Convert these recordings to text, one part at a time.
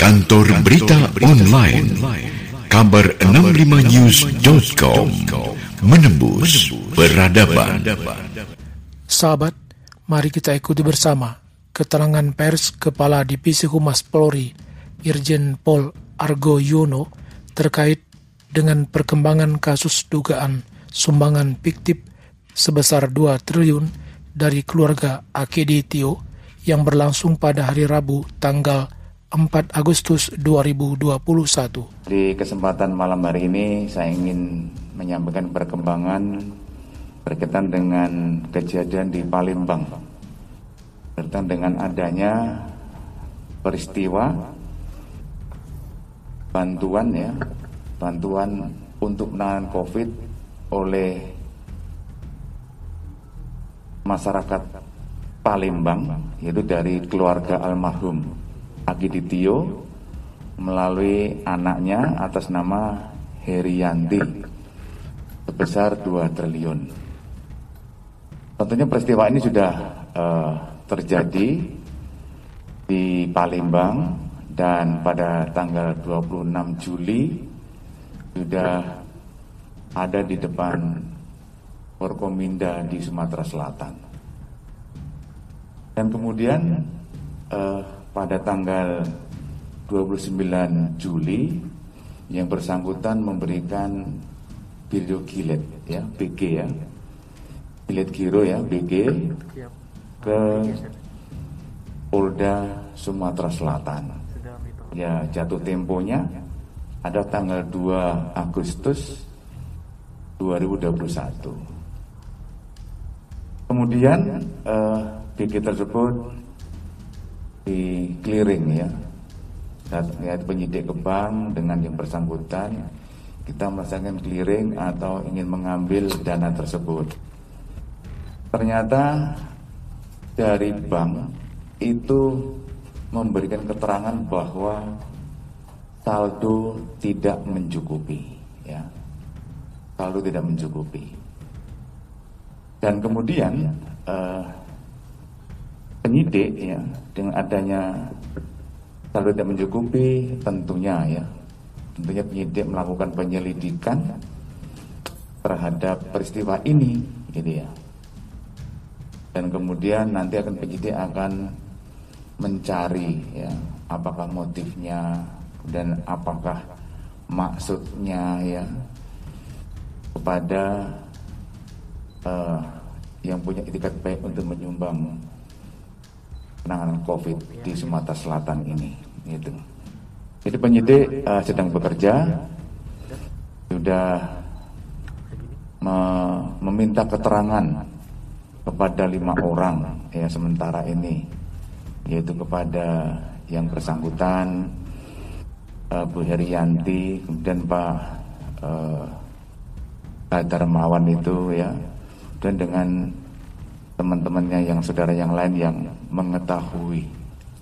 Kantor Berita Online. Kabar 65news.com Menembus Peradaban. Sahabat, mari kita ikuti bersama keterangan pers Kepala Divisi Humas Polri Irjen Pol Argo Yono terkait dengan perkembangan kasus dugaan sumbangan fiktif sebesar 2 triliun dari keluarga AKD Tio yang berlangsung pada hari Rabu tanggal 4 Agustus 2021. Di kesempatan malam hari ini saya ingin menyampaikan perkembangan berkaitan dengan kejadian di Palembang berkaitan dengan adanya peristiwa bantuan ya bantuan untuk penanganan COVID oleh masyarakat Palembang yaitu dari keluarga almarhum Agiditio melalui anaknya atas nama Herianti sebesar 2 triliun. Tentunya peristiwa ini sudah uh, terjadi di Palembang dan pada tanggal 26 Juli sudah ada di depan Forkominda di Sumatera Selatan. Dan kemudian uh, pada tanggal 29 Juli yang bersangkutan memberikan video gilet ya BG ya. Gilet giro ya BG ke Polda Sumatera Selatan. Ya jatuh temponya ada tanggal 2 Agustus 2021 kemudian uh, BG tersebut di clearing ya. Ya penyidik ke bank dengan yang bersangkutan kita melaksanakan clearing atau ingin mengambil dana tersebut. Ternyata dari bank itu memberikan keterangan bahwa saldo tidak mencukupi ya. Saldo tidak mencukupi. Dan kemudian eh, penyidik ya. Dengan adanya kalau tidak mencukupi tentunya ya. Tentunya penyidik melakukan penyelidikan terhadap peristiwa ini gitu ya. Dan kemudian nanti akan penyidik akan mencari ya apakah motifnya dan apakah maksudnya ya kepada uh, yang punya etikat baik untuk menyumbang penanganan COVID di Sumatera Selatan ini. Itu. Jadi penyidik uh, sedang bekerja, sudah me meminta keterangan kepada lima orang ya sementara ini, yaitu kepada yang bersangkutan uh, Bu Herianti, kemudian Pak uh, Darmawan itu ya, dan dengan teman-temannya yang saudara yang lain yang mengetahui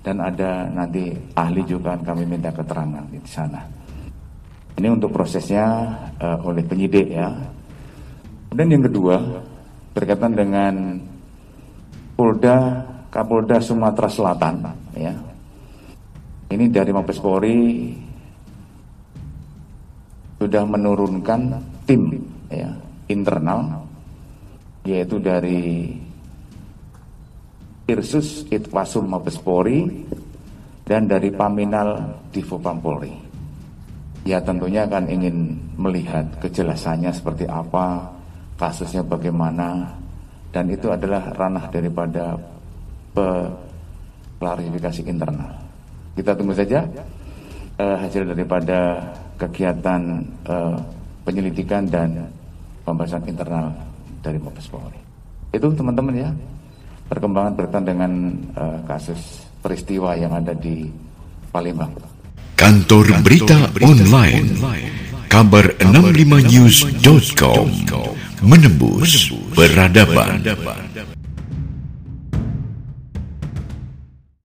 dan ada nanti ahli juga kami minta keterangan di sana. Ini untuk prosesnya uh, oleh penyidik ya. Dan yang kedua berkaitan dengan Polda Kapolda Sumatera Selatan ya. Ini dari Mabes Polri sudah menurunkan tim ya internal yaitu dari Irsus Itwasum Mabes Polri dan dari Paminal Divopam Polri. Ya tentunya akan ingin melihat kejelasannya seperti apa, kasusnya bagaimana, dan itu adalah ranah daripada klarifikasi internal. Kita tunggu saja uh, hasil daripada kegiatan uh, penyelidikan dan pembahasan internal dari Mabes Polri. Itu teman-teman ya perkembangan berkaitan dengan uh, kasus peristiwa yang ada di Palembang. Kantor Berita Online kabar 65news.com menembus peradaban.